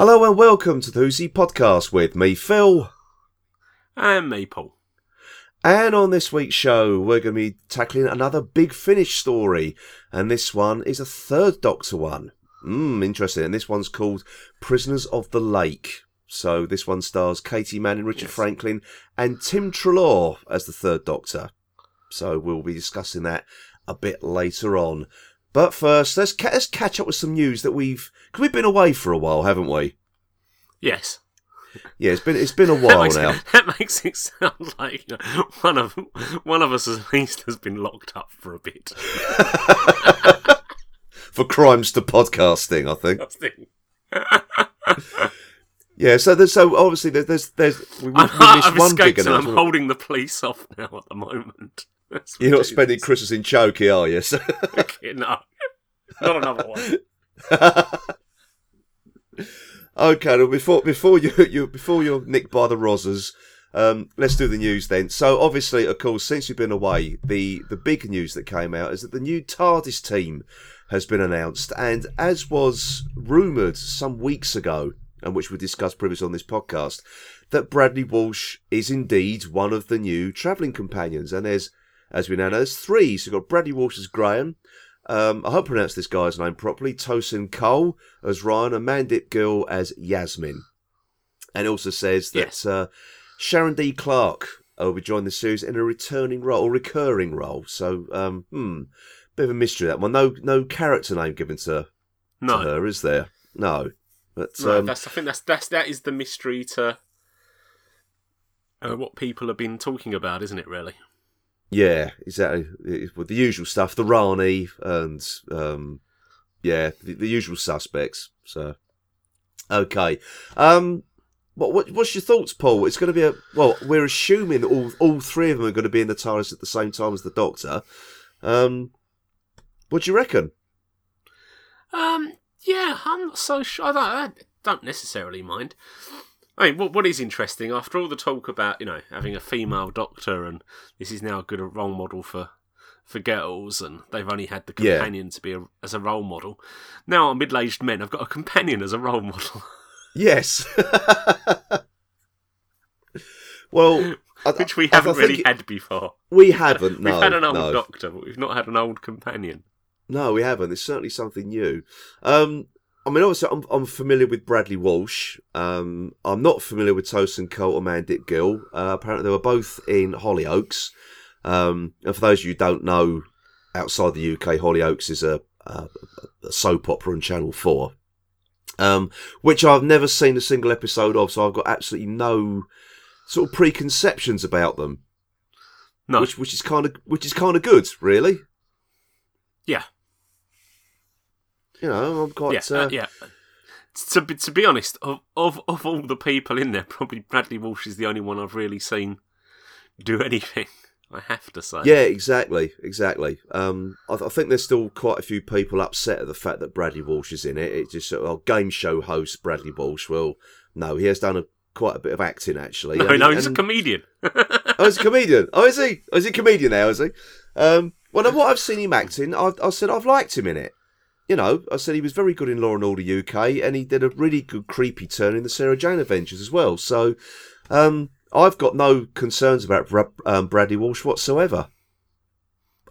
Hello and welcome to the Who's He podcast with me, Phil. And Maple. And on this week's show, we're going to be tackling another big finish story. And this one is a third Doctor one. Mmm, interesting. And this one's called Prisoners of the Lake. So this one stars Katy Manning, Richard Yes. Franklin, and Tim Treloar as the third Doctor. So we'll be discussing that a bit later on. But first, let's, ca- let's catch up with some news that we've. Because we've been away for a while, haven't we? Yes. Yeah, it's been it's been a That while makes, now. that makes it sound like you know, one of one of us at least has been locked up for a bit. for crimes to podcasting, I think. Yeah, so there's so obviously there's there's, there's we, we missed I've one big and I'm holding the police off now at the moment. That's You're not spending. Christmas in Chokey, are you? So- No, not another one. okay, well, before before you, you before you're nicked by the Rozzers, um, let's do the news then. So obviously, of course, since you've been away, the the big news that came out is that the new TARDIS team has been announced, and as was rumoured some weeks ago, and which we discussed previously on this podcast, that Bradley Walsh is indeed one of the new travelling companions, and there's as we now know, there's three. So you've got Bradley Walsh as Graham. Um, I hope I pronounced this guy's name properly. Tosin Cole as Ryan and Mandip Gill as Yasmin. And it also says that uh, Sharon D. Clarke uh, will be joining the series in a returning role, or recurring role. So, um, hmm, bit of a mystery that one. No, no character name given to, to No, her, is there? No. But no. um, that's I think that's that's that is the mystery to uh, what people have been talking about, isn't it? Really? Yeah, exactly. It- With the usual stuff, the Rani and um, yeah, the, the usual suspects. So, okay. Um, what, what what's your thoughts, Paul? It's going to be a well. We're assuming all all three of them are going to be in the TARDIS at the same time as the Doctor. Um, what do you reckon? Um, yeah, I'm not so sure. I don't, I don't necessarily mind. I mean, what, what is interesting after all the talk about you know having a female doctor and this is now a good role model for for girls and they've only had the Yeah. companion to be a, as a role model. Now our middle-aged men I've got a companion as a role model, Yes. well, I- which we haven't really think had before. we haven't. No, We've had an old no. doctor, but we've not had an old companion. No, we haven't. It's certainly something new. Um, I mean, obviously, I'm, I'm familiar with Bradley Walsh. Um, I'm not familiar with Tosin Cole or Mandip Gill. Uh, apparently, they were both in Hollyoaks. Um, and for those of you who don't know, outside the UK, Hollyoaks is a, a, a soap opera on Channel 4, um, which I've never seen a single episode of, so I've got absolutely no sort of preconceptions about them, No, which which is kind of which is kind of good, really. yeah, You know, I'm quite yeah, uh, uh, yeah. To be, to be honest, of, of of all the people in there, probably Bradley Walsh is the only one I've really seen do anything. I have to say. Yeah, exactly, exactly. Um, I, I think there's still quite a few people upset at the fact that Bradley Walsh is in it. It just sort of game show host Bradley Walsh. Well, no, he has done a, quite a bit of acting actually. No, And- no, he's a comedian. oh, he's a comedian. Oh, is he? Oh, is he a comedian now? Is he? Um, well, what I've seen him acting, I, I said I've liked him in it. You know, I said he was very good in Law and Order UK, and he did a really good creepy turn in the Sarah Jane Adventures as well. So, um, I've got no concerns about Bra- um, Bradley Walsh whatsoever.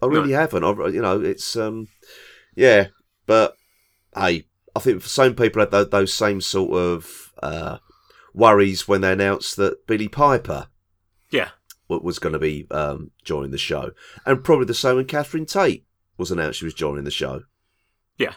I really haven't. I, you know, it's um, yeah, but hey, I think some people had tho- those same sort of uh, worries when they announced that Billie Piper yeah, was going to be um, joining the show, and probably the same when Catherine Tate was announced she was joining the show. Yeah.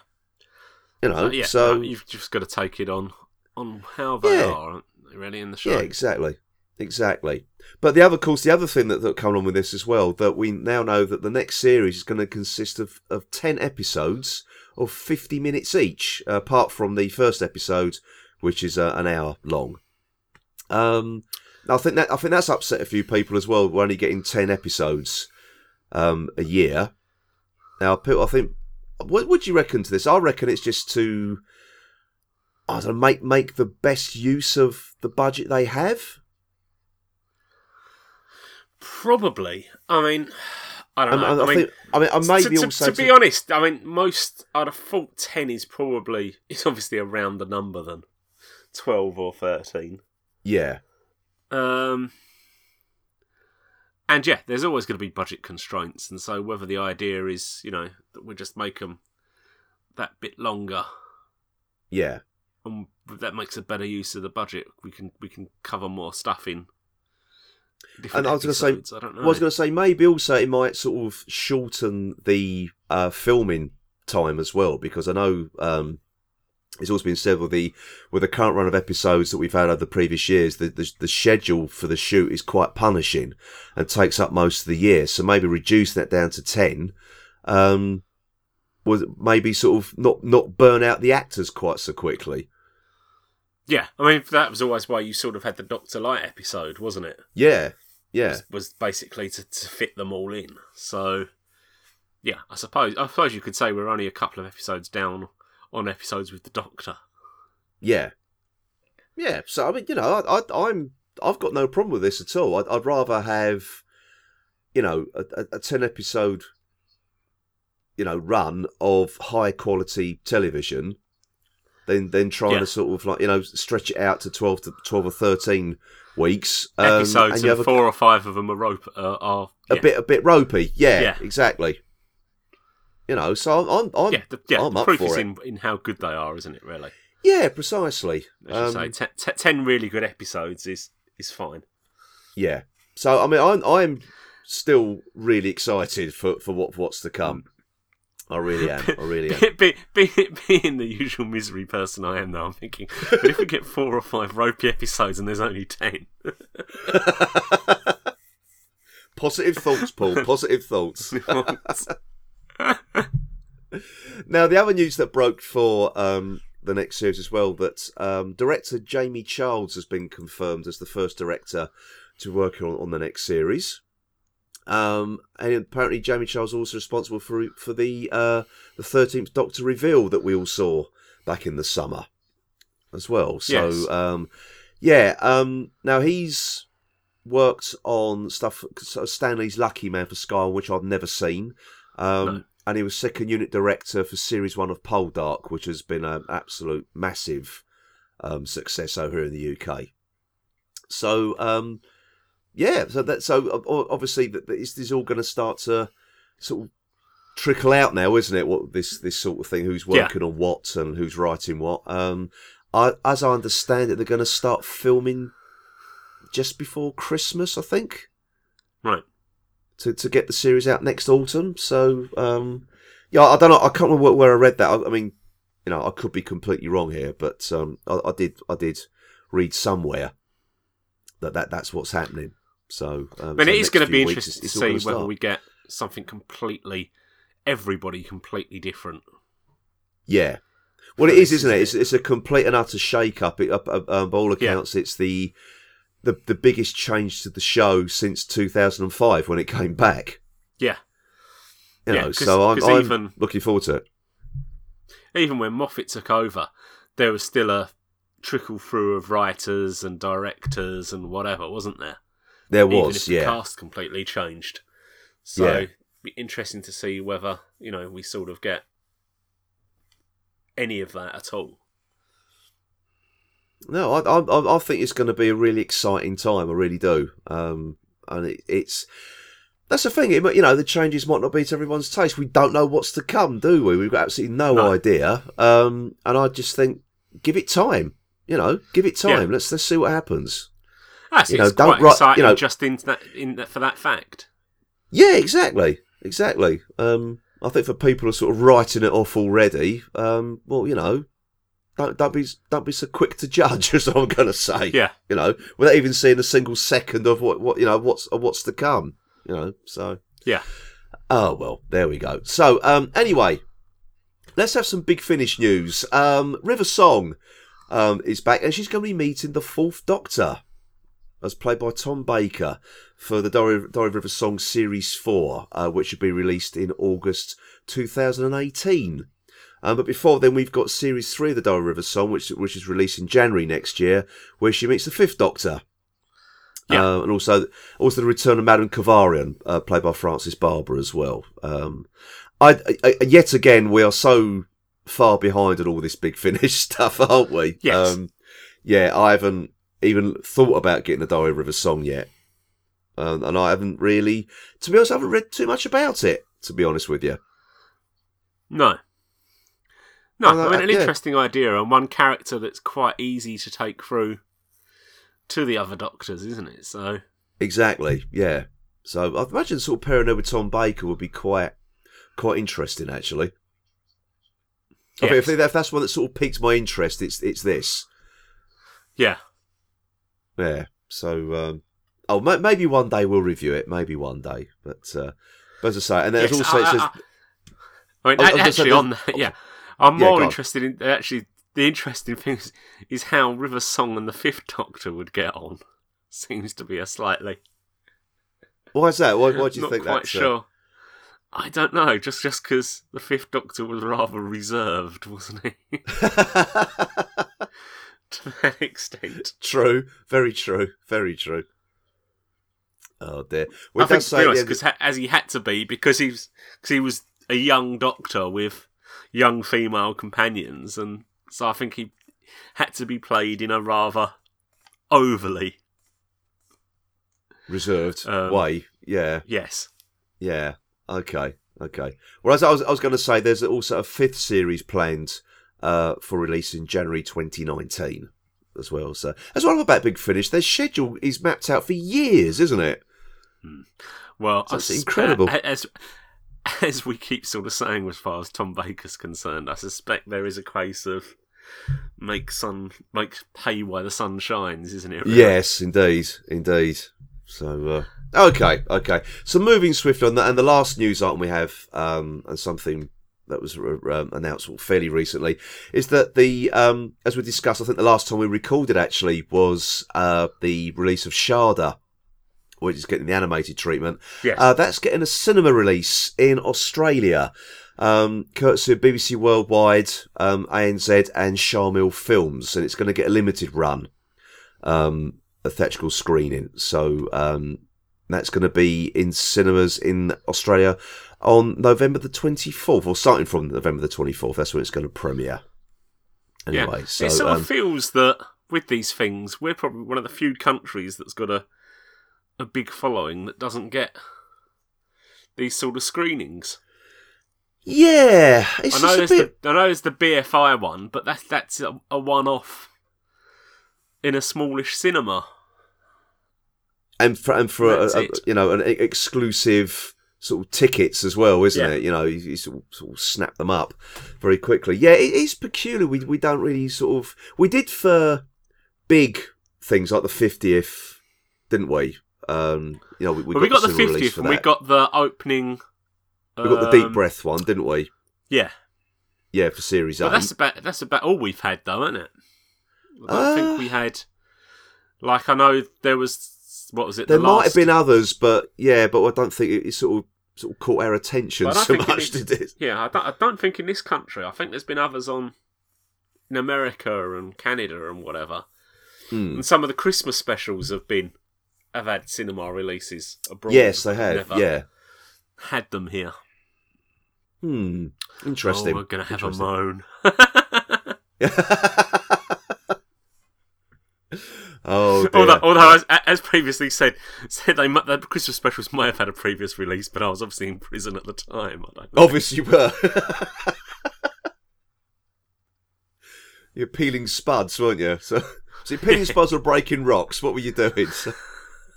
you know, Uh, yeah. so uh, you've just got to take it on on how they Yeah. are, aren't they, really, in the show. Yeah, exactly. Exactly. But the other, of course, the other thing that, that come along with this as well, that we now know that the next series is going to consist of, of 10 episodes of 50 minutes each, apart from the first episode, which is uh, an hour long. Um, I think that I think that's upset a few people as well. We're only getting 10 episodes um, a year. Now, I think, what would you reckon to this? I reckon it's just to, I don't know, make make the best use of the budget they have. Probably. I mean, I don't know. and I, I mean, think, I mean, to, to- also to be honest, I mean, most I'd have thought ten is probably it's obviously around the number than twelve or thirteen. Yeah, Um, and yeah, there's always going to be budget constraints, and so whether the idea is, you know, that we just make them that bit longer, yeah. and that makes a better use of the budget, we can we can cover more stuff in. different And I was gonna say- I don't know. I was going to say maybe also it might sort of shorten the uh, filming time as well because I know um, it's always been said with the with the current run of episodes that we've had over the previous years, the, the the schedule for the shoot is quite punishing and takes up most of the year. So maybe reducing that down to ten um, was maybe sort of not not burn out the actors quite so quickly. yeah, I mean that was always why you sort of had the Doctor Light episode, wasn't it? Yeah, yeah, was, was basically to, to fit them all in. So, yeah, I suppose I suppose you could say we're only a couple of episodes down on episodes with the Doctor. Yeah, yeah. So I mean, you know, I, I, I'm I've got no problem with this at all. I'd, I'd rather have, you know, a, a, a ten episode, you know, run of high quality television, than then trying Yeah. to sort of like you know stretch it out to twelve to twelve or thirteen weeks. um, episodes and and, have a, four or five of them are rope uh, are a bit a bit ropey. Yeah, Yeah. exactly. You know, so I'm I'm, yeah, the, yeah. I'm the up proof for is it. in in how good they are, isn't it? Really, yeah, precisely. as you Um, say, te- te- ten really good episodes is is fine. Yeah. So I mean, I'm I'm still really excited for for what what's to come. I really am. I really am. be, be, being the usual misery person I am, though, I'm thinking, but if we get four or five ropey episodes and there's only ten, Positive thoughts, Paul. Positive thoughts. Now, the other news that broke for um, the next series as well that um, director Jamie Childs has been confirmed as the first director to work on, on the next series. Um, and apparently, Jamie Childs is also responsible for for the uh, the thirteenth Doctor reveal that we all saw back in the summer as well. So, Yes. um, yeah. Um, now he's worked on stuff Stan Lee's Lucky Man for Sky, which I've never seen. Um, No. And he was second unit director for series one of Poldark, which has been an absolute massive um, success over here in the UK. So, um, yeah, so that so obviously that this is all going to start to sort of trickle out now, isn't it? What this this sort of thing? Who's Yeah. working on what and who's writing what? Um, I, as I understand it, they're going to start filming just before Christmas, I think right? To, to get the series out next autumn. So, um, yeah, I don't know. I can't remember where I read that. I, I mean, you know, I could be completely wrong here, but um, I, I did I did read somewhere that, that that's what's happening. So, um, I mean, so it is going to be interesting to see whether we get something completely, everybody completely different. Yeah. Well, it is, isn't it? It's, it's a complete and utter shake-up. It, up, up, um, by all Yeah. accounts, it's the, the the biggest change to the show since 2005 when it came back. Yeah, You Yeah, know, so I'm, I'm even- looking forward to it. even when Moffat took over, there was still a trickle through of writers and directors and whatever, wasn't there? There Even if was, the yeah. cast completely changed. So, Yeah. it'd be interesting to see whether you know we sort of get any of that at all. No, I, I, I think it's going to be a really exciting time. I really do. Um, and it, it's that's the thing. It, you know, the changes might not be to everyone's taste. We don't know what's to come, do we? We've got absolutely no, No. idea. Um, and I just think, give it time. You know, give it time. Yeah. Let's let's see what happens. That's You know, it's don't quite write- exciting you know- just in that in that, for that fact. Yeah, exactly, exactly. Um, I think for people who are sort of writing it off already, um, well, you know, don't don't be don't be so quick to judge. as I'm going to say. Yeah, you know, without even seeing a single second of what, what you know, what's what's to come, you know. So, Yeah. Oh well, there we go. So, um, anyway, let's have some big finish news. Um, River Song, um, is back, and she's going to be meeting the Fourth Doctor, as played by Tom Baker, for the Diary, Diary of River Song Series Four, uh, which should be released in August 2018. Um, but before then, we've got Series Three of the Diary of River Song, which which is released in January next year, where she meets the Fifth Doctor. Yeah. Uh, and also, also the return of Madame Kovarian, uh, played by Frances Barber as well. Um, I, I, yet again, we are so far behind on all this big finish stuff, aren't we? Yes. Um, yeah, I haven't even thought about getting the Diary River song yet. Um, and I haven't really, to be honest, I haven't read too much about it, to be honest with you. No. No, I mean, an yeah. interesting idea and one character that's quite easy to take through to the other doctors, isn't it? So, Exactly, yeah. So I imagine sort of pairing her with Tom Baker would be quite quite interesting, actually. I think if, that's one that sort of piqued my interest, it's it's this. yeah. Yeah. So, um, oh, ma- maybe one day we'll review it. Maybe one day, but, uh, but as I say, and there's Yes, also I- I- I mean, I gonna actually, on that, yeah, I'm Yeah, more interested in actually. The interesting thing is, is how River Song and the Fifth Doctor would get on. Seems to be a slightly why is that? Why, why do you not think quite that's? sure. I don't know. Just just because the Fifth Doctor was rather reserved, wasn't he? to that extent. true. Very true. Very true. Oh dear. Well, I think does to be say honest, at the because as he had to be, because he was because he was a young doctor with young female companions, and so I think he had to be played in a rather overly reserved um, way. Yeah. yes. Yeah. Okay. Okay. Well, as I was, I was going to say, there's also a fifth series planned uh, for release in January 2019 as well. So that's one about Big Finish. Their schedule is mapped out for years, isn't it? Well, That's I sus- incredible. As as we keep sort of saying, as far as Tom Baker's concerned, I suspect there is a case of make sun make pay while the sun shines, isn't it? really? Yes, indeed, indeed. So, uh, okay, okay. So moving swiftly on that, and the last news item we have, um, and something that was uh, um, announced fairly recently, is that the, um, as we discussed, I think the last time we recorded actually was uh, the release of Shada, which is getting the animated treatment. Yes. Uh, that's getting a cinema release in Australia, um, courtesy of BBC Worldwide, um, ANZ, and Sharmill Films, and it's going to get a limited run, um, a theatrical screening. So um, that's going to be in cinemas in Australia on November the twenty fourth, or starting from November the twenty fourth. That's when it's going to premiere. Anyway, yeah. so it sort of feels that with these things, we're probably one of the few countries that's got a a big following that doesn't get these sort of screenings. yeah, it's I know a bit. the I know there's the BFI one, but that's that's a, a one off in a smallish cinema. and for and for a, a- you know an exclusive sort of tickets as well, isn't Yeah. it? You know, you, you sort, of, sort of snap them up very quickly. Yeah, it is peculiar. We we don't really sort of we did for big things like the fiftieth, didn't we? Um, you know, we, we But we got the fiftieth, and we got the opening. we got the deep um, breath one, didn't we? Yeah, Yeah, for series but eight. that's about that's about all we've had, though, isn't it? I don't Uh, think we had. Like I know there was what was it? There the might have been others, but yeah, but I don't think it, it sort of sort of caught our attention But I don't so much, did it? Yeah, I don't, I don't think in this country. I think there's been others on in America and Canada and whatever. Hmm. And some of the Christmas specials have been have had cinema releases abroad. Yes, they have. Never Yeah. had them here. Hmm. Interesting. Oh, we're gonna have a moan. oh, dear. although, although as, as previously said, said they mu- the Christmas specials might have had a previous release, but I was obviously in prison at the time. I don't know. obviously you were. You're peeling spuds, weren't you? So, so you're peeling spuds or breaking rocks. What were you doing? So-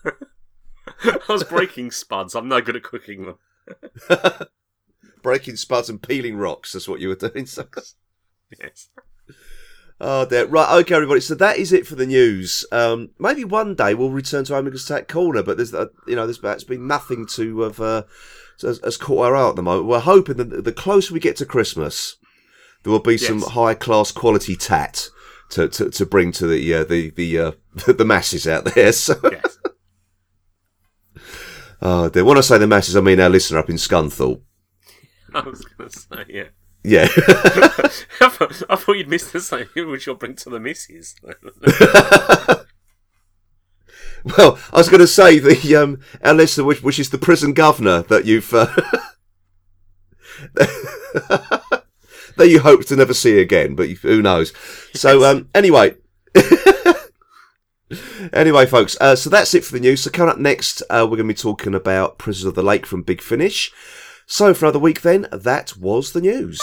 I was breaking spuds. I'm no good at cooking them. breaking spuds and peeling rocks. That's what you were doing. So. Yes. Oh, dear. Right, okay, everybody. So that is it for the news. Um, maybe one day we'll return to Omega's Tech Corner, but there's, uh, you know, there's that's been nothing to have uh, has, has caught our eye at the moment. We're hoping that the closer we get to Christmas, there will be some Yes. high class quality tat to, to, to bring to the uh, the the uh, the masses out there. So, Yes. Oh, dear. When I say the masses, I mean our listener up in Scunthorpe. I was going to say, yeah. Yeah. I, thought, I thought you'd missed the same, which you'll bring to the missus. Well, I was going to say the um, our listener, which, which is the prison governor that you've uh, that you hope to never see again, but who knows? So um, anyway, Anyway, folks, uh, so that's it for the news. So coming up next, uh, we're going to be talking about Prisoners of the Lake from Big Finish. So for another week, then that was the news.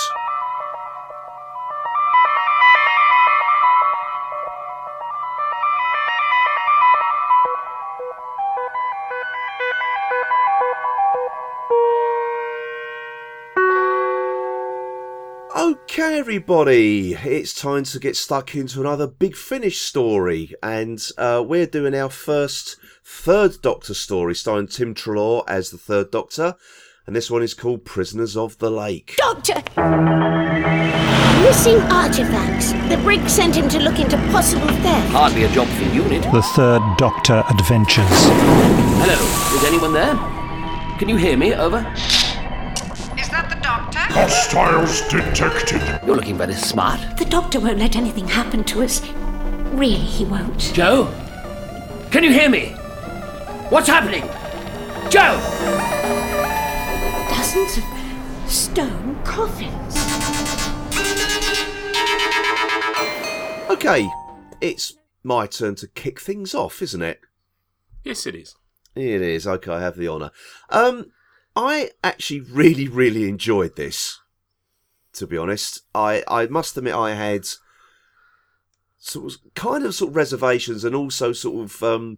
Everybody, it's time to get stuck into another Big Finish story, and uh, we're doing our first Third Doctor story, starring Tim Treloar as the Third Doctor, and this one is called Prisoners of the Lake. Doctor! Missing artifacts. The brig sent him to look into possible theft. Hardly a job for unit. The Third Doctor Adventures. Hello, is anyone there? Can you hear me? Over. Hostiles detected. You're looking very smart. The doctor won't let anything happen to us. Really, he won't. Jo? Can you hear me? What's happening? Jo! Dozens of stone coffins. Okay, it's my turn to kick things off, isn't it? Yes, it is. It is. Okay, I have the honour. Um, I actually really, really enjoyed this. To be honest, I I must admit I had sort of kind of sort of reservations and also sort of um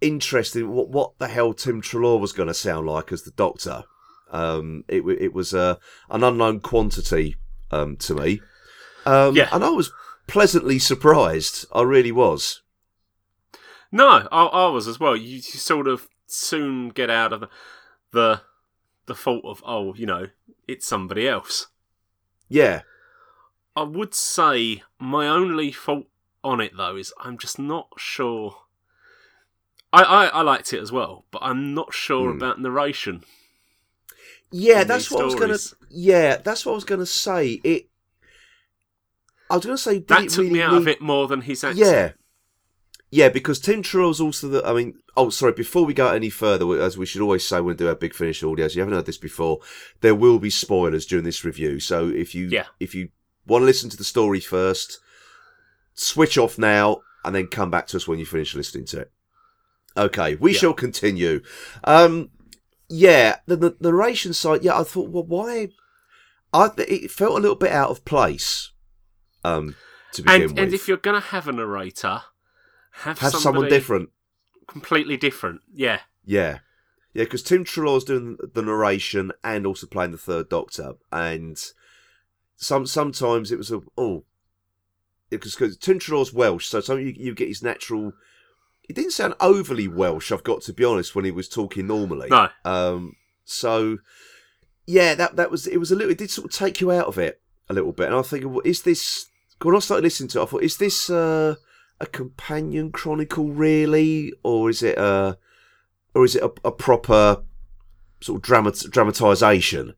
interest in what what the hell Tim Treloar was going to sound like as the Doctor. Um, it it was uh, an unknown quantity um to me. Um, Yeah. and I was pleasantly surprised. I really was. No, I, I was as well. You, you sort of soon get out of the, the the fault of oh, you know, it's somebody else. Yeah. I would say my only fault on it though is I'm just not sure. I, I, I liked it as well, but I'm not sure Hmm. about narration. Yeah, that's what I was gonna. Yeah, that's what I was gonna say. It. I was gonna say That took really me out of it more than his accent. Yeah, yeah, because Tim Treloar's also the. I mean, oh, sorry. Before we go any further, as we should always say when we do our big finish audios, you haven't heard this before. There will be spoilers during this review, so if you Yeah. if you want to listen to the story first, switch off now and then come back to us when you finish listening to it. Okay, we Yeah. shall continue. Um, yeah, the, the narration side. Yeah, I thought, well, why? I it felt a little bit out of place. Um, to begin And with, and if you're gonna have a narrator, have, have someone different. completely different. Yeah, Yeah, yeah, because Tim Treloar's doing the narration and also playing the Third Doctor, and some sometimes it was a oh, because because Tim Treloar's Welsh, so sometimes you, you get his natural. He didn't sound overly Welsh. I've got to be honest when he was talking normally. no, Um, so yeah, that that was it was a little. It did sort of take you out of it a little bit, and I thinking, well, is this? When I started listening to it, I thought, is this uh, a companion chronicle really, or is it a, or is it a, a proper sort of dramat dramatization?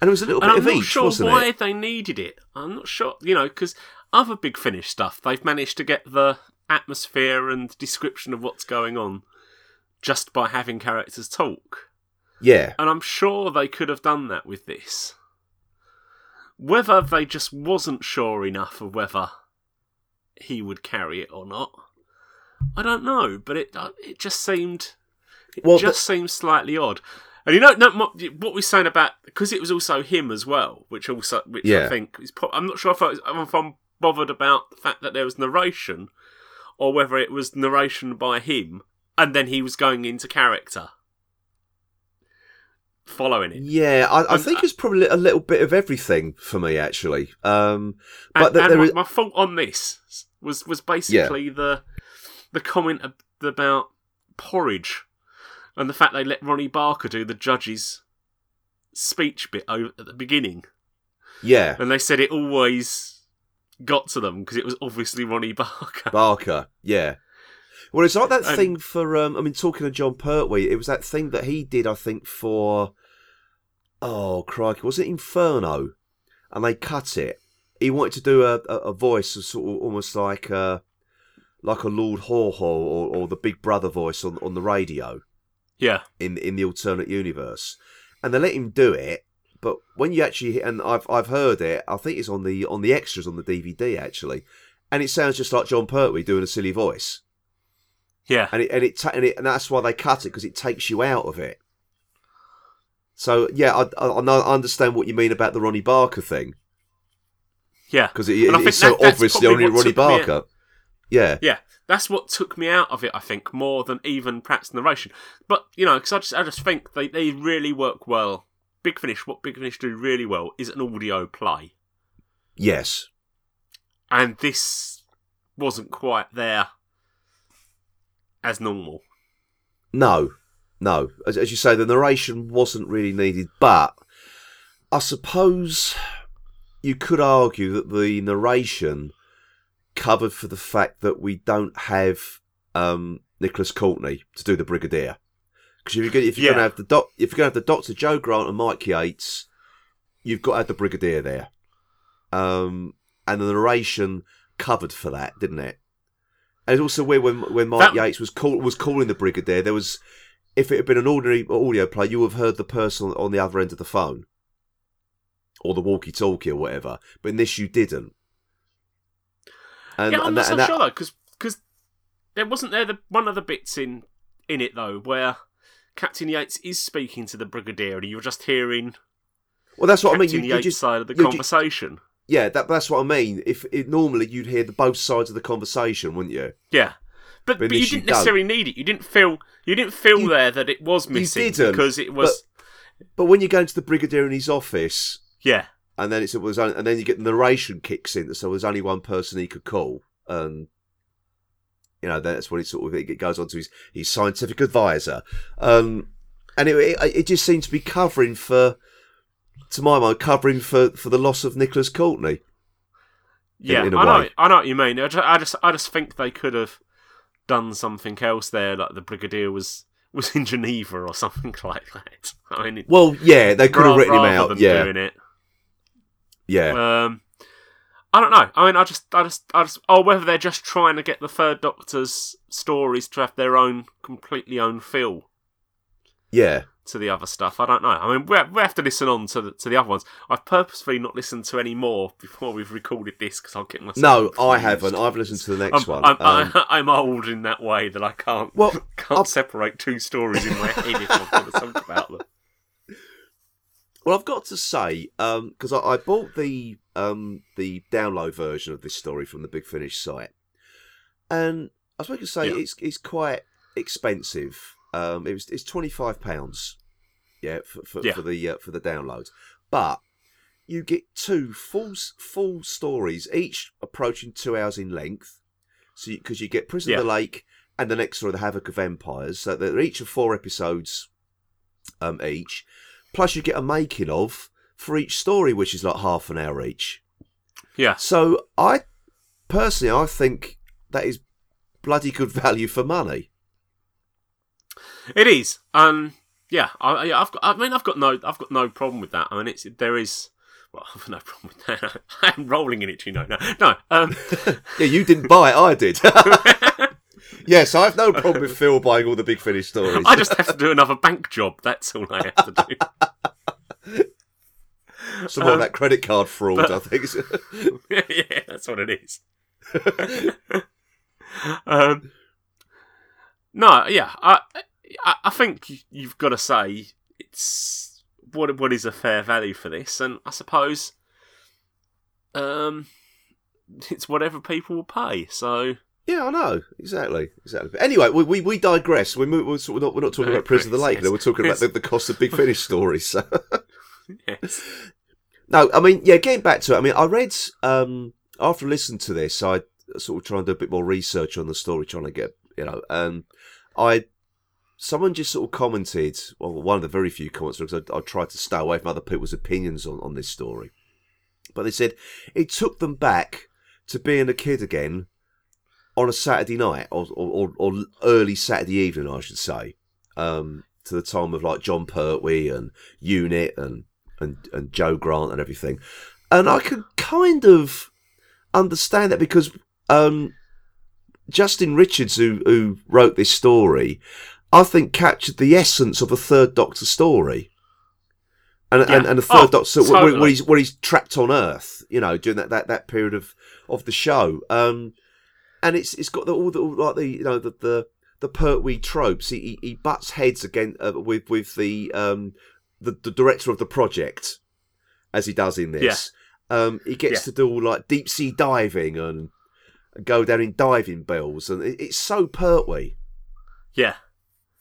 And it was a little and bit I'm of not each, sure wasn't why it? they needed it. I'm not sure, you know, because other Big Finish stuff, they've managed to get the atmosphere and description of what's going on just by having characters talk. Yeah, And I'm sure they could have done that with this. Whether they just wasn't sure enough of whether he would carry it or not, I don't know. But it uh, it just seemed it Well, just seems slightly odd. And you know, no, what we're saying about because it was also him as well, which also which Yeah. I think is. po- I'm not sure if, I, if I'm bothered about the fact that there was narration, or whether it was narration by him and then he was going into character, following it. yeah. I, I think it's probably a little bit of everything for me, actually. Um, but and, th- and my, is- my fault on this was was basically the the comment ab- about porridge and the fact they let Ronnie Barker do the judge's speech bit o- at the beginning, yeah, and they said it always got to them because it was obviously Ronnie Barker. Barker, yeah. Well, it's like that And- thing for. Um, I mean, talking to Jon Pertwee, it was that thing that he did. I think for. Oh crikey, was it Inferno? And they cut it. He wanted to do a, a, a voice, of sort of almost like a, like a Lord Haw Haw or, or the Big Brother voice on on the radio yeah, in in the alternate universe, and they let him do it. But when you actually and I've I've heard it, I think it's on the on the extras on the DVD actually, and it sounds just like Jon Pertwee doing a silly voice, Yeah. and it and it, ta- and, it and that's why they cut it because it takes you out of it. So yeah, I, I, I understand what you mean about the Ronnie Barker thing Yeah. because it, And I it's so that- obviously only Ronnie took me out- Barker. Yeah, Yeah, that's what took me out of it. I think more than even Pratt's narration. But you know, because I just I just think they they really work well. Big Finish, what Big Finish do really well is an audio play, yes, and this wasn't quite there as normal. no, no. As, as you say, the narration wasn't really needed, but I suppose you could argue that the narration covered for the fact that we don't have um, Nicholas Courtney to do the Brigadier. Because if you're if you're Yeah. going to have the doc, if you're going to have the Doctor Jo Grant and Mike Yates, you've got to have the Brigadier there. Um, and the narration covered for that, didn't it? And it's also weird when when Mike That- Yates was call, was calling the Brigadier. There was, if it had been an ordinary audio play, you would have heard the person on the other end of the phone, or the walkie-talkie or whatever. But in this, you didn't. And, yeah, I'm and not that- so that- sure though, because there wasn't there the one of the bits in in it though where Captain Yates is speaking to the Brigadier, and you're just hearing well, that's what I mean. Captain You, you just, side of the conversation. Yeah, that, that's what I mean. If it, normally you'd hear the both sides of the conversation, wouldn't you? Yeah. But, But but you didn't necessarily need it. You didn't feel you didn't feel You- there that it was missing because it was But when you go into the brigadier in his office, yeah and then it's, it was, and then you get the narration kicks in, so there's only one person he could call, and you know that's what it sort of it goes on to his his scientific advisor, um, and it, it it just seems to be covering for, to my mind, covering for for the loss of Nicholas Courtney. yeah. in I know way. I know what you mean. I just, I just I just think they could have done something else there, like the Brigadier was was in Geneva or something like that. I mean, it, Well, yeah, they could have written him out. Yeah, doing it. yeah. Um, I don't know. I mean, I just, I just, I just, oh, whether they're just trying to get the Third Doctor's stories to have their own completely own feel Yeah. to the other stuff. I don't know. I mean, we have, we have to listen on to the, to the other ones. I've purposefully not listened to any more before we've recorded this because I'll get myself. No, I haven't. I've listened to the next I'm, one. I'm, Um, I'm old in that way that I can't Well, can't I'll- separate two stories in my head if I'm going to talk about them. Well, I've got to say, because I, I bought the um, the download version of this story from the Big Finish site, and I was going to say Yeah. it's it's quite expensive. Um, it was it's twenty five pounds, yeah, for for, Yeah. for the uh, for the download, but you get two full full stories, each approaching two hours in length. So because you, get Prison of the Lake and the next story, The Havoc of Empires, so they're each of four episodes um, each. Plus, you get a making of for each story, which is like half an hour each. Yeah, So, I personally, I think that is bloody good value for money. It is. Um. Yeah. I, I've got. I mean, I've got no. I've got no problem with that. I mean, it's there is. Well, I've no problem with that. I'm rolling in it, you know. No, no. Um. Yeah, you didn't buy it, I did. yes, I have no problem with Phil buying all the Big Finish stories. I just have to do another bank job. That's all I have to do. Some more of um, that credit card fraud, but- I think. yeah, that's what it is. um. No, yeah. I, I, I think you- you've got to say it's what what is a fair value for this, and I suppose, um, it's whatever people will pay. So Yeah, I know exactly, exactly. But anyway, we we, we digress. We move, we're, not, we're not talking about Prison of the Lake. Yes, though. We're talking about the, the cost of Big Finish stories. So. yes, No, I mean, yeah, getting back to it, I mean, I read, um, after listening to this, I sort of try and do a bit more research on the story, trying to get, you know, and I, someone just sort of commented, well, one of the very few comments, because I, I tried to stay away from other people's opinions on, on this story, but they said it took them back to being a kid again on a Saturday night, or, or, or, early Saturday evening, I should say, um, to the time of like Jon Pertwee and Unit and and and Jo Grant and everything, and I could kind of understand that because um, Justin Richards, who who wrote this story, I think captured the essence of a Third Doctor story. And, and, Yeah. and the third Oh, Doctor, where, where he's where he's trapped on Earth, you know, during that, that, that period of, of the show. Um, and it's it's got the, all the all, like the you know the the, the Pertwee tropes. He, he he butts heads again uh, with with the um the, the director of the project, as he does in this. Um, he gets Yeah. to do all like deep sea diving and, and go down in diving bells, and it, it's so Pertwee. Yeah.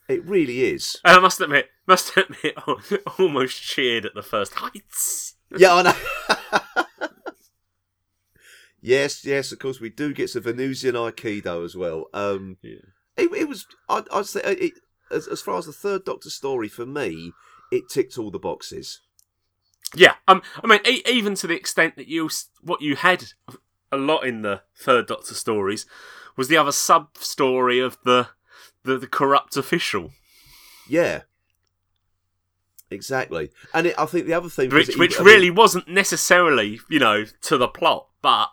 It really is. And I must admit, must admit, almost cheered at the first heights. Yeah, I know. yes, yes, of course we do get some Venusian Aikido as well. Um, Yeah. it, it was, I, I'd say, it, as, as far as the third Doctor story for me, it ticked all the boxes. Yeah, um, I mean, e- even to the extent that you what you had a lot in the third Doctor stories was the other sub story of the, the the corrupt official, Yeah, exactly. And it, I think the other thing, was which it- which I mean, really wasn't necessarily you know to the plot, but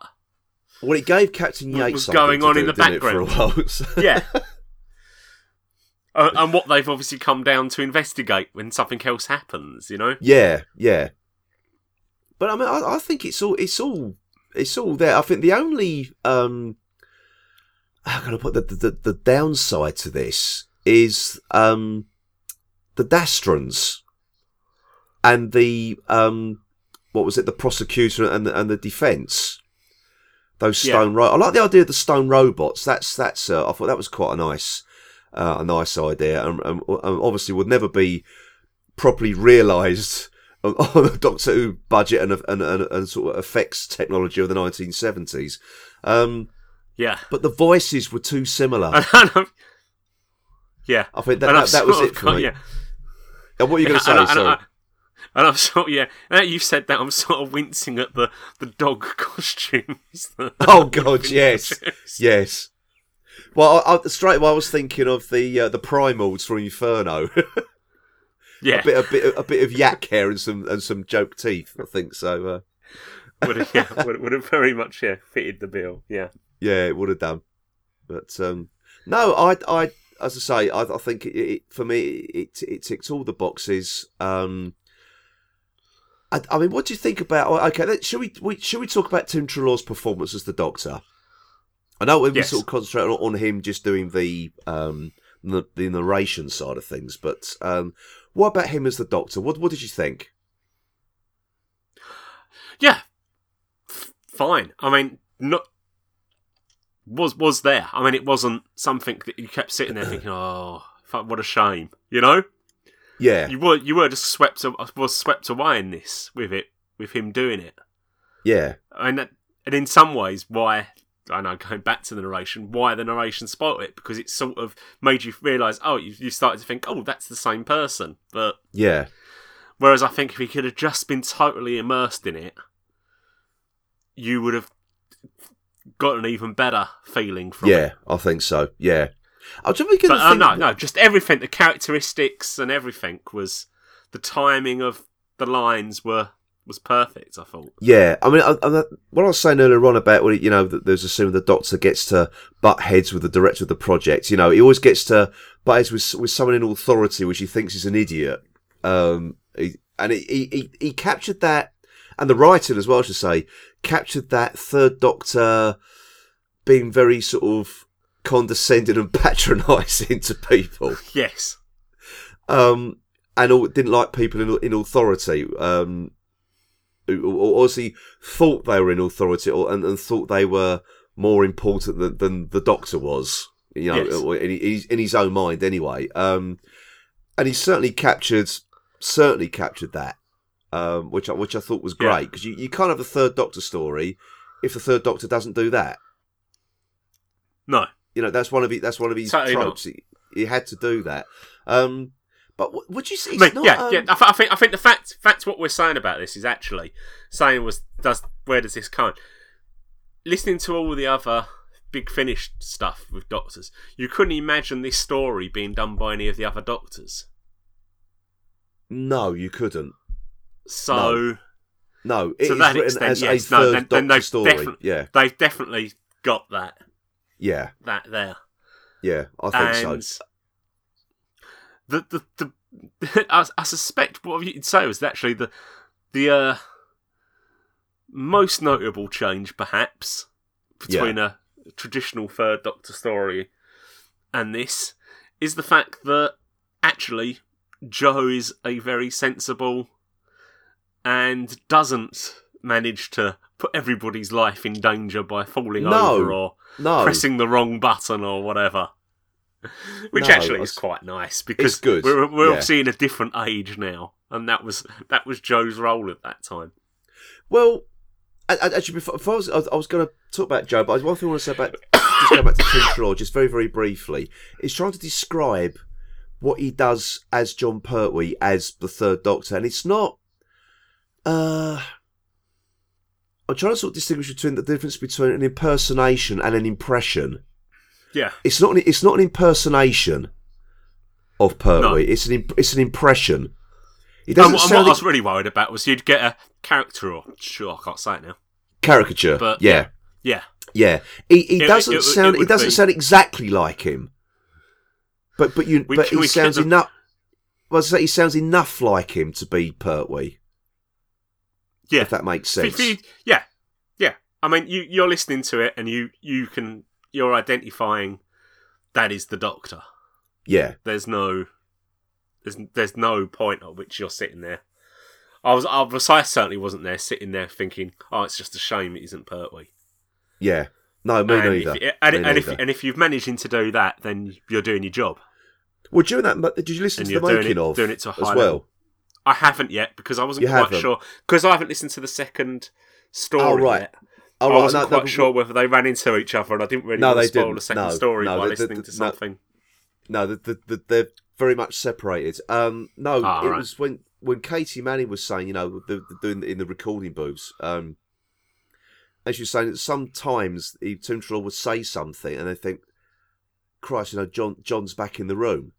well, it gave Captain what Yates was going on do, in the didn't for a background. while. So- yeah. Uh, and what they've obviously come down to investigate when something else happens, you know. Yeah, yeah. But I mean, I, I think it's all, it's all, it's all there. I think the only, um, how can I put the the, the downside to this is um, the Dastrons and the um, what was it? The prosecutor and the, and the defence. Those Yeah. stone. Ro- I like the idea of the stone robots. That's that's. Uh, I thought that was quite a nice, uh, a nice idea, and, and, and obviously would never be properly realised on, a Doctor Who budget and, and, and, and sort of effects technology of the 1970s. Um, Yeah. but the voices were too similar. Yeah. I think that, that, that was it for got- me. Yeah. And what are you going to say? and, and. And I'm sort of, yeah. Now you've said that, I'm sort of wincing at the, the dog costumes. oh God, yes, yes. Well, I, I, straight away I was thinking of the uh, the primals from Inferno. yeah. a bit, a bit, a bit of yak hair and some and some joke teeth. I think so. Uh, would have, yeah, would, would have very much yeah fitted the bill. Yeah. Yeah, it would have done. But um, no, I, I, as I say, I, I think it, it, for me it it ticks all the boxes. Um, I, I mean, what do you think about? oh, Okay, let, should we, we should we talk about Tim Treloar's performance as the Doctor? I know we Yes. sort of concentrate on, on him just doing the um the, the narration side of things, but um, what about him as the Doctor? What what did you think? Yeah. F- fine. I mean, not was was there. I mean, it wasn't something that you kept sitting there thinking, "Oh, fuck, what a shame," you know. Yeah, You were you were just swept was swept away in this with it with him doing it, yeah, and that, and in some ways, why I know going back to the narration, why the narration spoiled it because it sort of made you realise, oh, you, you started to think, oh, that's the same person, but yeah, Whereas I think if he could have just been totally immersed in it, you would have got an even better feeling from it. yeah. I think so. Yeah. I'm just. But the uh, no, no, just everything, the characteristics and everything was the timing of the lines were was perfect. I thought. Yeah, I mean, I, I, what I was saying earlier on about when you know that there's a scene where the doctor gets to butt heads with the director of the project. You know, he always gets to butt heads with with someone in authority, which he thinks is an idiot. Um, he, and he, he he he captured that, and the writing as well, I should say, captured that third Doctor being very sort of condescending and patronising to people Yes. um, and all, didn't like people in, in authority. Um, who obviously thought they were in authority, or, and, and thought they were more important than, than the Doctor was. You know, Yes. in, his- in his own mind, anyway. Um, and he certainly captured, certainly captured that, um, which I, which I thought was great because you, you can't have a third Doctor story if the third Doctor doesn't do that. No. You know, that's one of his, that's one of his tropes. He, he had to do that. Um, but w- would you say? I mean, not, yeah, um, yeah. I, th- I think I think the fact fact what we're saying about this is actually saying was does where does this come? Listening to all the other big finish stuff with doctors, you couldn't imagine this story being done by any of the other doctors. No, you couldn't. So No, it to that written extent, as yes, no, then, then they've story. definitely Yeah, they've definitely got that yeah, that there. yeah. I think and so. the, the the I, I suspect what you'd say was actually the the uh, most notable change, perhaps, between a traditional Third Doctor story and this is the fact that actually Jo is a very sensible and doesn't manage to put everybody's life in danger by falling No. over or No. pressing the wrong button or whatever. Which No, actually is quite nice because good, we're we're yeah. obviously in a different age now, and that was that was Jo's role at that time. Well, actually, before, before I was, I was, I was going to talk about Jo, but one thing I want to say about just going back to Tim Shaw, just very, very briefly, is trying to describe what he does as Jon Pertwee as the Third Doctor, and it's not. Uh, I'm trying to sort of distinguish between the difference between an impersonation and an impression. Yeah, It's not. An, it's not an impersonation of Pertwee. It's an. imp- It's an impression. He and, doesn't what- and what I was really worried about was you'd get a character or sure I can't say it now, caricature. but yeah. yeah, Yeah, he, he It- doesn't it- it sound. He doesn't be- sound exactly like him. But but you We- but he sounds enough. Well, he sounds enough like him to be Pertwee. Yeah. If that makes If sense. you- yeah, yeah. I mean, you you're listening to it, and you you can you're identifying that is the Doctor. yeah, There's no there's there's no point at which you're sitting there. I was I was I certainly wasn't there sitting there thinking, oh, it's just a shame it isn't Pertwee. yeah. No, me and neither. If, and, Me and if and if you've managing to do that, then you're doing your job. well, during that, did you listen and to the making it- of doing it to a as well? level. I haven't yet because I wasn't You quite haven't? sure because I haven't listened to the second story Oh, right. yet. Oh, I right, wasn't no, quite sure whether they ran into each other, and I didn't really No, want to they spoil didn't. the second No, story no, by the- the- listening to no. something. No, the, the, the, they're very much separated. Um, no, Ah, it right. was when when Katy Manning was saying, you know, the, the, doing in the recording booths. Um, she was saying that sometimes he Tim Treloar would say something, and they think, "Christ, you know, Jon Jon's back in the room."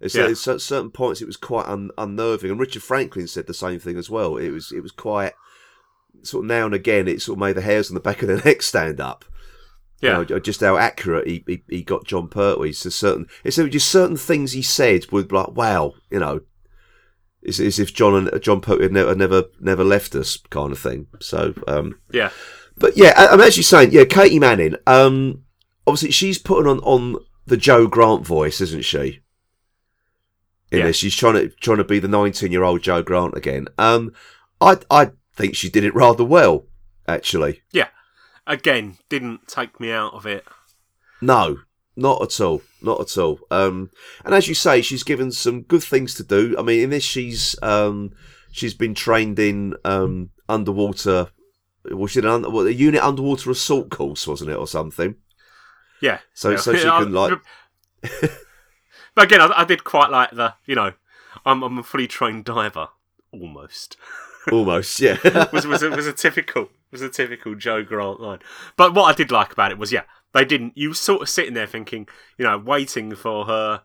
It's, Yeah. it's at certain points it was quite un, unnerving, and Richard Franklin said the same thing as well. It was it was quite sort of now and again it sort of made the hairs on the back of the neck stand up Yeah, you know, just how accurate he, he, he got Jon Pertwee. So certain, it's just certain things he said were like, wow, you know, it's as if Jon and Jon Pertwee had never, never, never left us, kind of thing. So, um, yeah, but yeah, I, I'm actually saying, yeah, Katy Manning. Um, obviously, she's putting on on the Jo Grant voice, isn't she? In Yeah. this, she's trying to trying to be the 19 year old Jo Grant again. Um, I I think she did it rather well, actually. yeah. Again, didn't take me out of it. No, not at all. Not at all. Um, and as you say, she's given some good things to do. I mean, in this, she's um, she's been trained in um, underwater. Well, she did an a unit underwater assault course, wasn't it, or something? Yeah. So- yeah. so she can, like- but again, I, I did quite like the, you know, I'm, I'm a fully trained diver, almost. Almost, yeah. was was a, was a typical was a typical Jo Grant line. But what I did like about it was, yeah, they didn't. You were sort of sitting there thinking, you know, waiting for her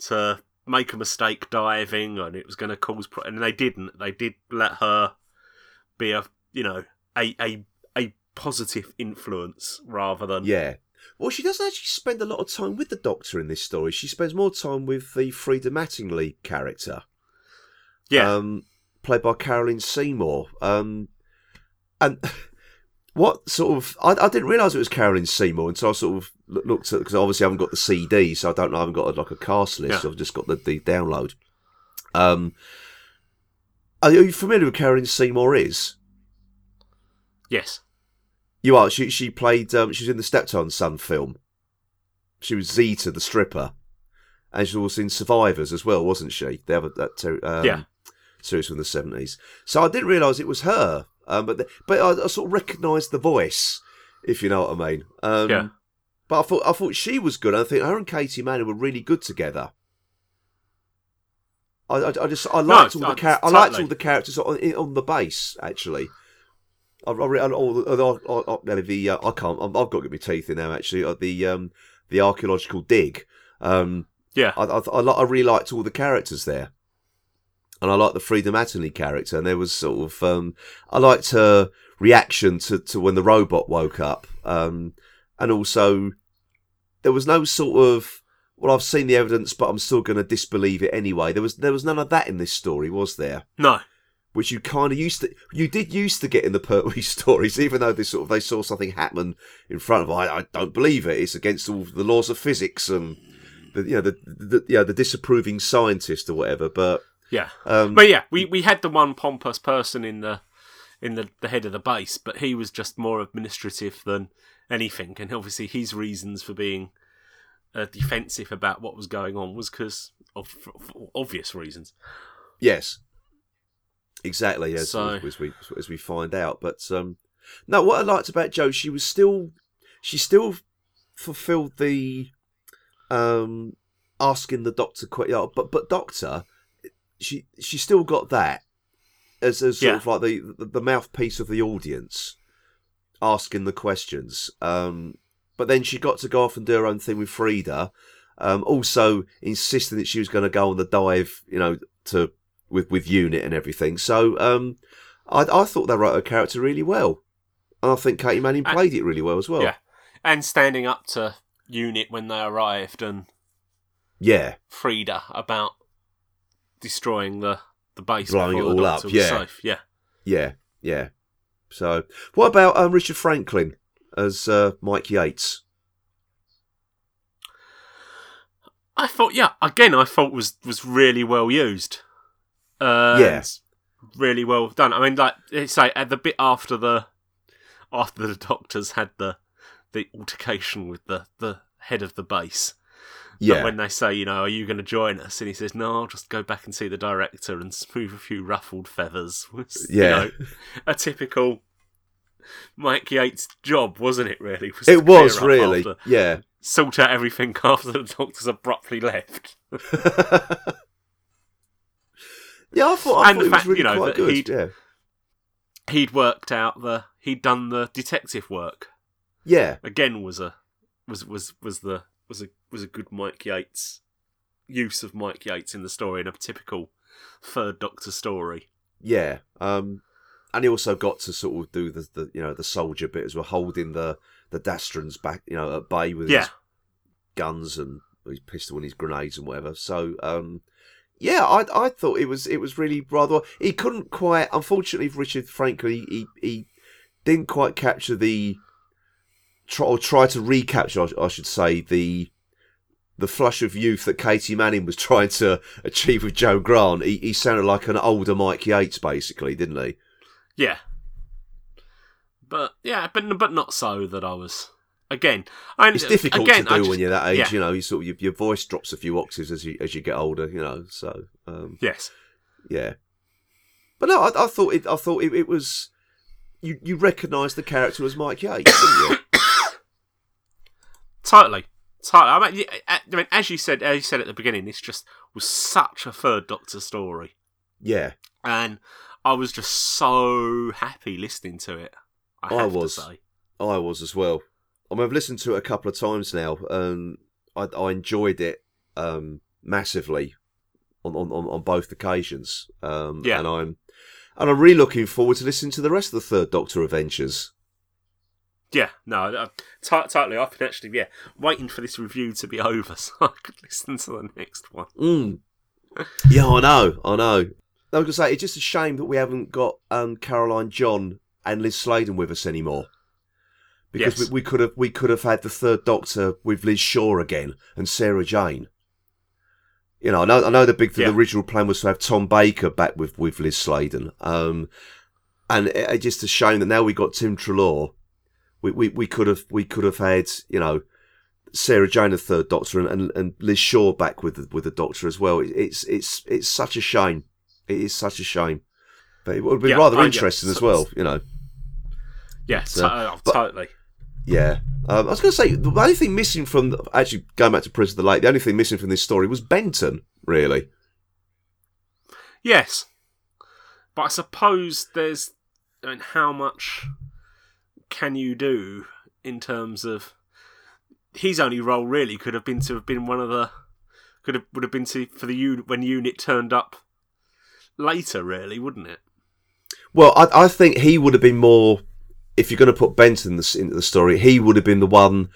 to make a mistake diving, and it was going to cause. Pro- and they didn't. They did let her be a, you know, a a a positive influence rather than yeah. Well, she doesn't actually spend a lot of time with the Doctor in this story. She spends more time with the Frida Mattingly character. yeah. um, played by Caroline Seymour. Um, and what sort of I, I didn't realise it was Caroline Seymour until I sort of looked at because obviously I haven't got the CD, so I don't know. I haven't got like a cast list. Yeah. I've just got the, the download. Um, are you familiar with Caroline Seymour? Is yes. You are? She she played. Um, she was in the Steptoe and Son film. She was Zeta, the stripper, and she was in Survivors as well, wasn't she? They have that ter- um, Yeah. series from the seventies. So I didn't realise it was her, um, but the, but I, I sort of recognised the voice, if you know what I mean. Um, Yeah. But I thought I thought she was good. I think her and Katy Manning were really good together. I, I, I just I liked all the char- I liked all the characters on, on the base actually. I, I, re- I, all the, I, I, I, the uh, I can't I've got to get my teeth in now actually. Uh, the um the archaeological dig. Um, Yeah. I, I, I, I really liked all the characters there, and I liked the Frida Mattingly character. And there was sort of um, I liked her reaction to, to when the robot woke up, um, and also there was no sort of well, I've seen the evidence, but I'm still going to disbelieve it anyway. There was there was none of that in this story, was there? No. Which you kind of used to, you did used to get in the Pertwee stories, even though they sort of they saw something happen in front of. them. I, I don't believe it. It's against all the laws of physics and the you know the, the you know, the disapproving scientist or whatever. But Yeah. um, But yeah, we, we had the one pompous person in the in the, the head of the base, but he was just more administrative than anything. And obviously, his reasons for being uh, defensive about what was going on was because of for obvious reasons. Yes, exactly. As, So- as we as we find out, but um, no, what I liked about Jo, she was still she still fulfilled the um asking the doctor quite, yeah, but but doctor, she she still got that as as sort Yeah. of like the, the the mouthpiece of the audience asking the questions. Um, but then she got to go off and do her own thing with Frida. Um, also insisting that she was going to go on the dive, you know, to with with unit and everything. So um, I, I thought they wrote her character really well, and I think Katy Manning And- played it really well as well. Yeah. And standing up to Unit when they arrived and yeah, Frida about destroying the, the base Blowing it all up, yeah. safe. Yeah. yeah, yeah. So what about um, Richard Franklin as uh, Mike Yates? I thought, yeah, again, I thought was was really well used. Uh, Yeah. and really well done. I mean, like it's like at the bit after the after the doctors had the the altercation with the the head of the base. But Yeah, when they say, you know, are you going to join us? And he says, no, I'll just go back and see the director and smooth a few ruffled feathers. Was, you Yeah. know, a typical Mike Yates job, wasn't it? Really, was it was really. after- Yeah, sort out everything after the doctors abruptly left. yeah. I thought, I And thought the fact, really you know, that good. he'd- Yeah, He'd worked out the he'd done the detective work. yeah, Again, was a was was was the was a was a good Mike Yates use of Mike Yates in the story in a typical third Doctor story. yeah. Um, and he also got to sort of do the, the you know the soldier bit as well, holding the the Dastrans back, you know, at bay with Yeah. his guns and his pistol and his grenades and whatever. So, um, yeah, I I thought it was it was really rather. He couldn't quite, unfortunately, for Richard Franklin, he he, he didn't quite capture the try or try to recapture, I, I should say, the the flush of youth that Katy Manning was trying to achieve with Jo Grant. He, he sounded like an older Mike Yates, basically, didn't he? Yeah. But yeah, but but not so that I was again. I, It's difficult again, to do just- when you're that age, yeah. you know. You sort of your, your voice drops a few octaves as you as you get older, you know. So um, Yes. yeah, but no, I, I thought it. I thought it, it was you. You recognised the character as Mike Yates, didn't you? Totally. Totally. I mean, I mean, as you said, as you said at the beginning, this just was such a third Doctor story, Yeah, and I was just so happy listening to it. I, I was. I was as well. I mean, I've listened to it a couple of times now, and I, I enjoyed it um, massively on, on, on, both occasions. Um, Yeah. and I'm and I'm really looking forward to listening to the rest of the Third Doctor adventures. Yeah, no, t- totally. I've been actually, yeah, waiting for this review to be over so I could listen to the next one. Mm. Yeah, I know, I know. I was gonna say it's just a shame that we haven't got um, Caroline John and Liz Sladen with us anymore. Because Yes. we, we could have we could have had the third Doctor with Liz Shaw again and Sarah Jane. You know, I know I know the big Yeah. the original plan was to have Tom Baker back with, with Liz Sladen. Um, and it, it's just a shame that now we got Tim Treloar. We, we, we could have we could have had you know Sarah Jane the third Doctor and, and, and Liz Shaw back with the, with the Doctor as well. It, it's it's it's such a shame. It is such a shame. But it would be Yeah, rather oh, yeah. interesting as well. You know. Yeah, So, to- oh, but- totally. Yeah. Um, I was going to say, the only thing missing from, the, actually going back to Prison of the Lake, the only thing missing from this story was Benton, really. Yes, but I suppose there's, I mean, how much can you do in terms of his only role? Really, could have been to have been one of the, could have would have been to for the unit when unit turned up later. Really, wouldn't it? Well, I, I think he would have been more, if you're going to put Benton into the story, he would have been the one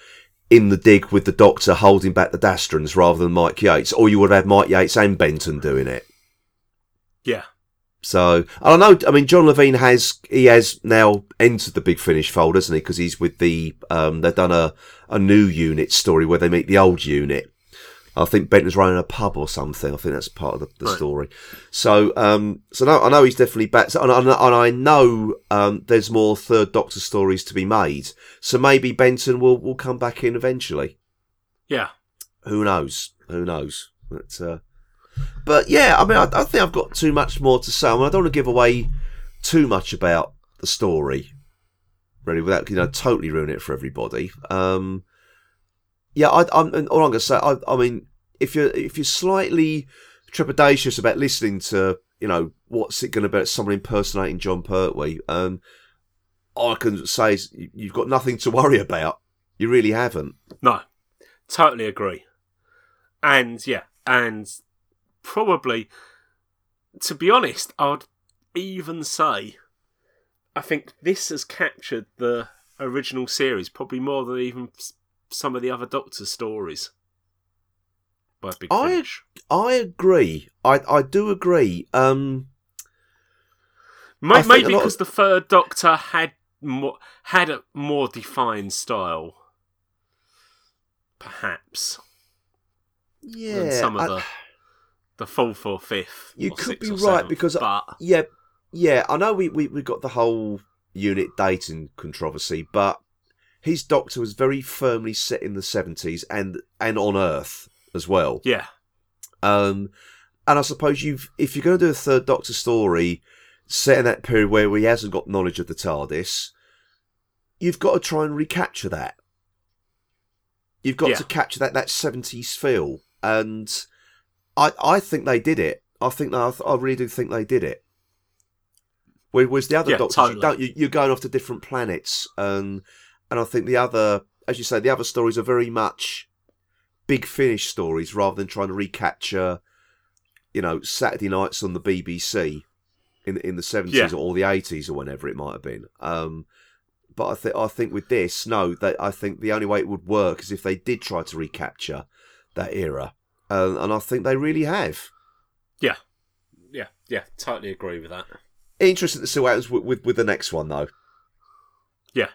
in the dig with the Doctor holding back the Dastrans rather than Mike Yates, or you would have had Mike Yates and Benton doing it. Yeah. So I don't know. I mean, John Levene has he has now entered the Big Finish fold, hasn't he? Because he's with the um, they've done a a new unit story where they meet the old unit. I think Benton's running a pub or something. I think that's part of the, the Right. story. So, um, so no, I know he's definitely back. So, and, I- and I know um, there's more Third Doctor stories to be made. So maybe Benton will will come back in eventually. Yeah. Who knows? Who knows? But, uh, but yeah, I mean, I, I think I've got too much more to say. I, mean, I don't want to give away too much about the story, really, without you know totally ruin it for everybody. Um, yeah, I, I'm all I'm gonna say. I, I mean, if you're if you're slightly trepidatious about listening to you know what's it going to be about someone impersonating Jon Pertwee, um, I can say you've got nothing to worry about. You really haven't. No, totally agree. And yeah, and probably, to be honest, I'd even say, I think this has captured the original series probably more than even some of the other Doctor stories. By Big I- Finish. I agree. I I do agree. Um, think Maybe because of- the third Doctor had more, had a more defined style, perhaps, yeah, than some of I- the the fourth or fifth. You or could be right, seventh, because- but yeah, yeah. I know we we we got the whole unit dating controversy, but his Doctor was very firmly set in the seventies and and on Earth as well. yeah, Um, and I suppose you've if you're going to do a third Doctor story set in that period where he hasn't got knowledge of the TARDIS, you've got to try and recapture that. You've got Yeah. to capture that that seventies feel, and I I think they did it. I think I, I really do think they did it. Whereas the other Yeah, Doctors, totally. you, you're going off to different planets, and and I think the other, as you say, the other stories are very much big finish stories rather than trying to recapture, you know, Saturday nights on the BBC in in the seventies Yeah. or the eighties or whenever it might have been. Um, but I think I think with this, no, that I think the only way it would work is if they did try to recapture that era, uh, and I think they really have. yeah, yeah, yeah. Totally agree with that. Interesting to see what happens with, with, with the next one though, Yeah,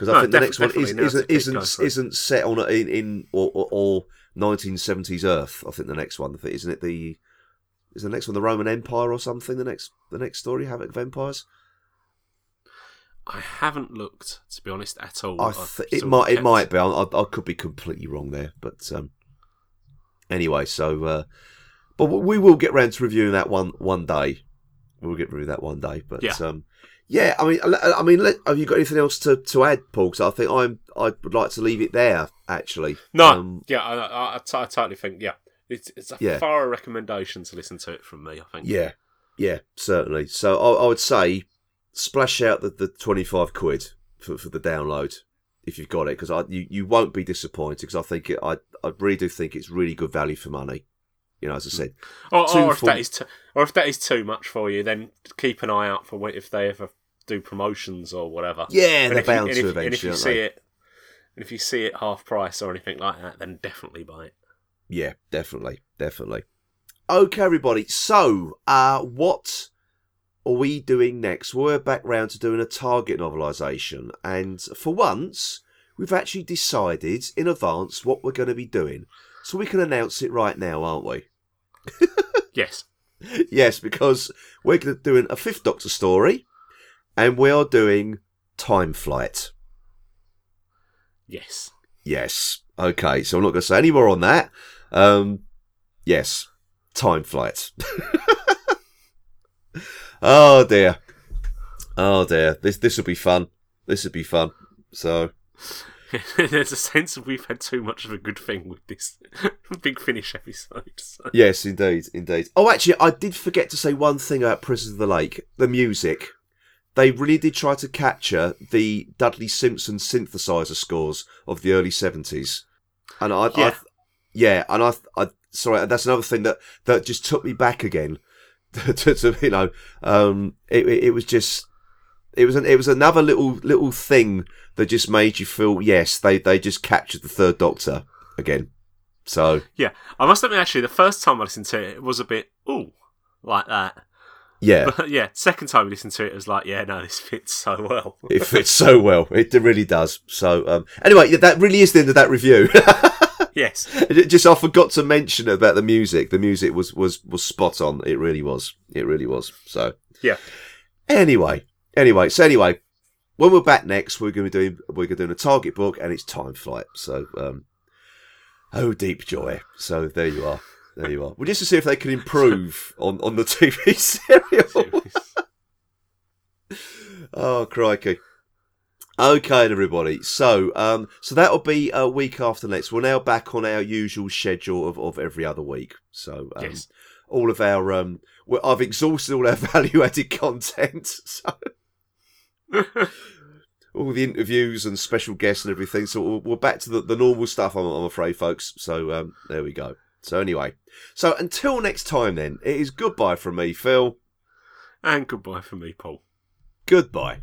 because I No, think the next one is, isn't isn't isn't set on in in or, or, or 1970s Earth. I think the next one, isn't it the is the next one the Roman Empire or something? The next the next story, Havoc of Empires. I haven't looked to be honest at all. I th- it might it might be. I, I, I could be completely wrong there, but um, anyway, so uh, but we will get round to reviewing that one one day. We'll get through that one day, but Yeah. um, yeah. I mean, I, mean, have you got anything else to, to add, Paul? Because I think I'm I would like to leave it there. Actually, No, Um, yeah, I, I, I, t- I totally think yeah, it's it's a Yeah. thorough recommendation to listen to it from me. I think. yeah, yeah, certainly. So I, I would say splash out the, the twenty five quid for, for the download if you've got it, because I you, you won't be disappointed. Because I think it, I I really do think it's really good value for money. You know, as I said, Or, or if that is too, or if that is too much for you, then keep an eye out for if they ever do promotions or whatever. yeah, And they're if you- to if, and if you see they? it, and if you see it half price or anything like that, then definitely buy it. Yeah, definitely, definitely. Okay, everybody. So, uh, what are we doing next? We're back round to doing a Target novelisation, and for once, we've actually decided in advance what we're going to be doing, so we can announce it right now, aren't we? Yes. yes, because we're doing a Fifth Doctor story, and we are doing Time Flight. Yes. Yes. Okay, so I'm not going to say any more on that. Um, yes, time flight. oh dear. Oh dear. This this will be fun. This will be fun. So There's a sense of we've had too much of a good thing with this big finish episode. So. yes, indeed, indeed. Oh, actually, I did forget to say one thing about Prisoners of the Lake. The music. They really did try to capture the Dudley Simpson synthesizer scores of the early seventies, and I, Yeah. I, yeah, and I, I, sorry, that's another thing that that just took me back again. to, to you know, um, it, it, it was just, it was an, it was another little little thing that just made you feel yes they they just captured the third Doctor again. So Yeah, I must admit, actually, the first time I listened to it, it was a bit ooh like that. Yeah, But yeah, second time I listened to it, it was like, yeah, no, this fits so well. it fits so well. It really does. So um, anyway, yeah, that really is the end of that review. yes, just I forgot to mention about the music. The music was was was spot on. It really was. It really was. So yeah, anyway, anyway, so anyway, when we're back next, we're going to be doing we're going to do a target book, and it's time flight. So um, oh deep joy. So there you are. There you are. Well, just to see if they can improve on on the TV serial. oh crikey. Okay, everybody. So, um, so that'll be a week after next. We're now back on our usual schedule of, of every other week. So, um, Yes. all of our um, I've exhausted all our value-added content. So, all the interviews and special guests and everything. So we're, we're back to the, the normal stuff. I'm, I'm afraid, folks. So um, there we go. So anyway, so until next time, then it is goodbye from me, Phil. and goodbye from me, Paul. Goodbye.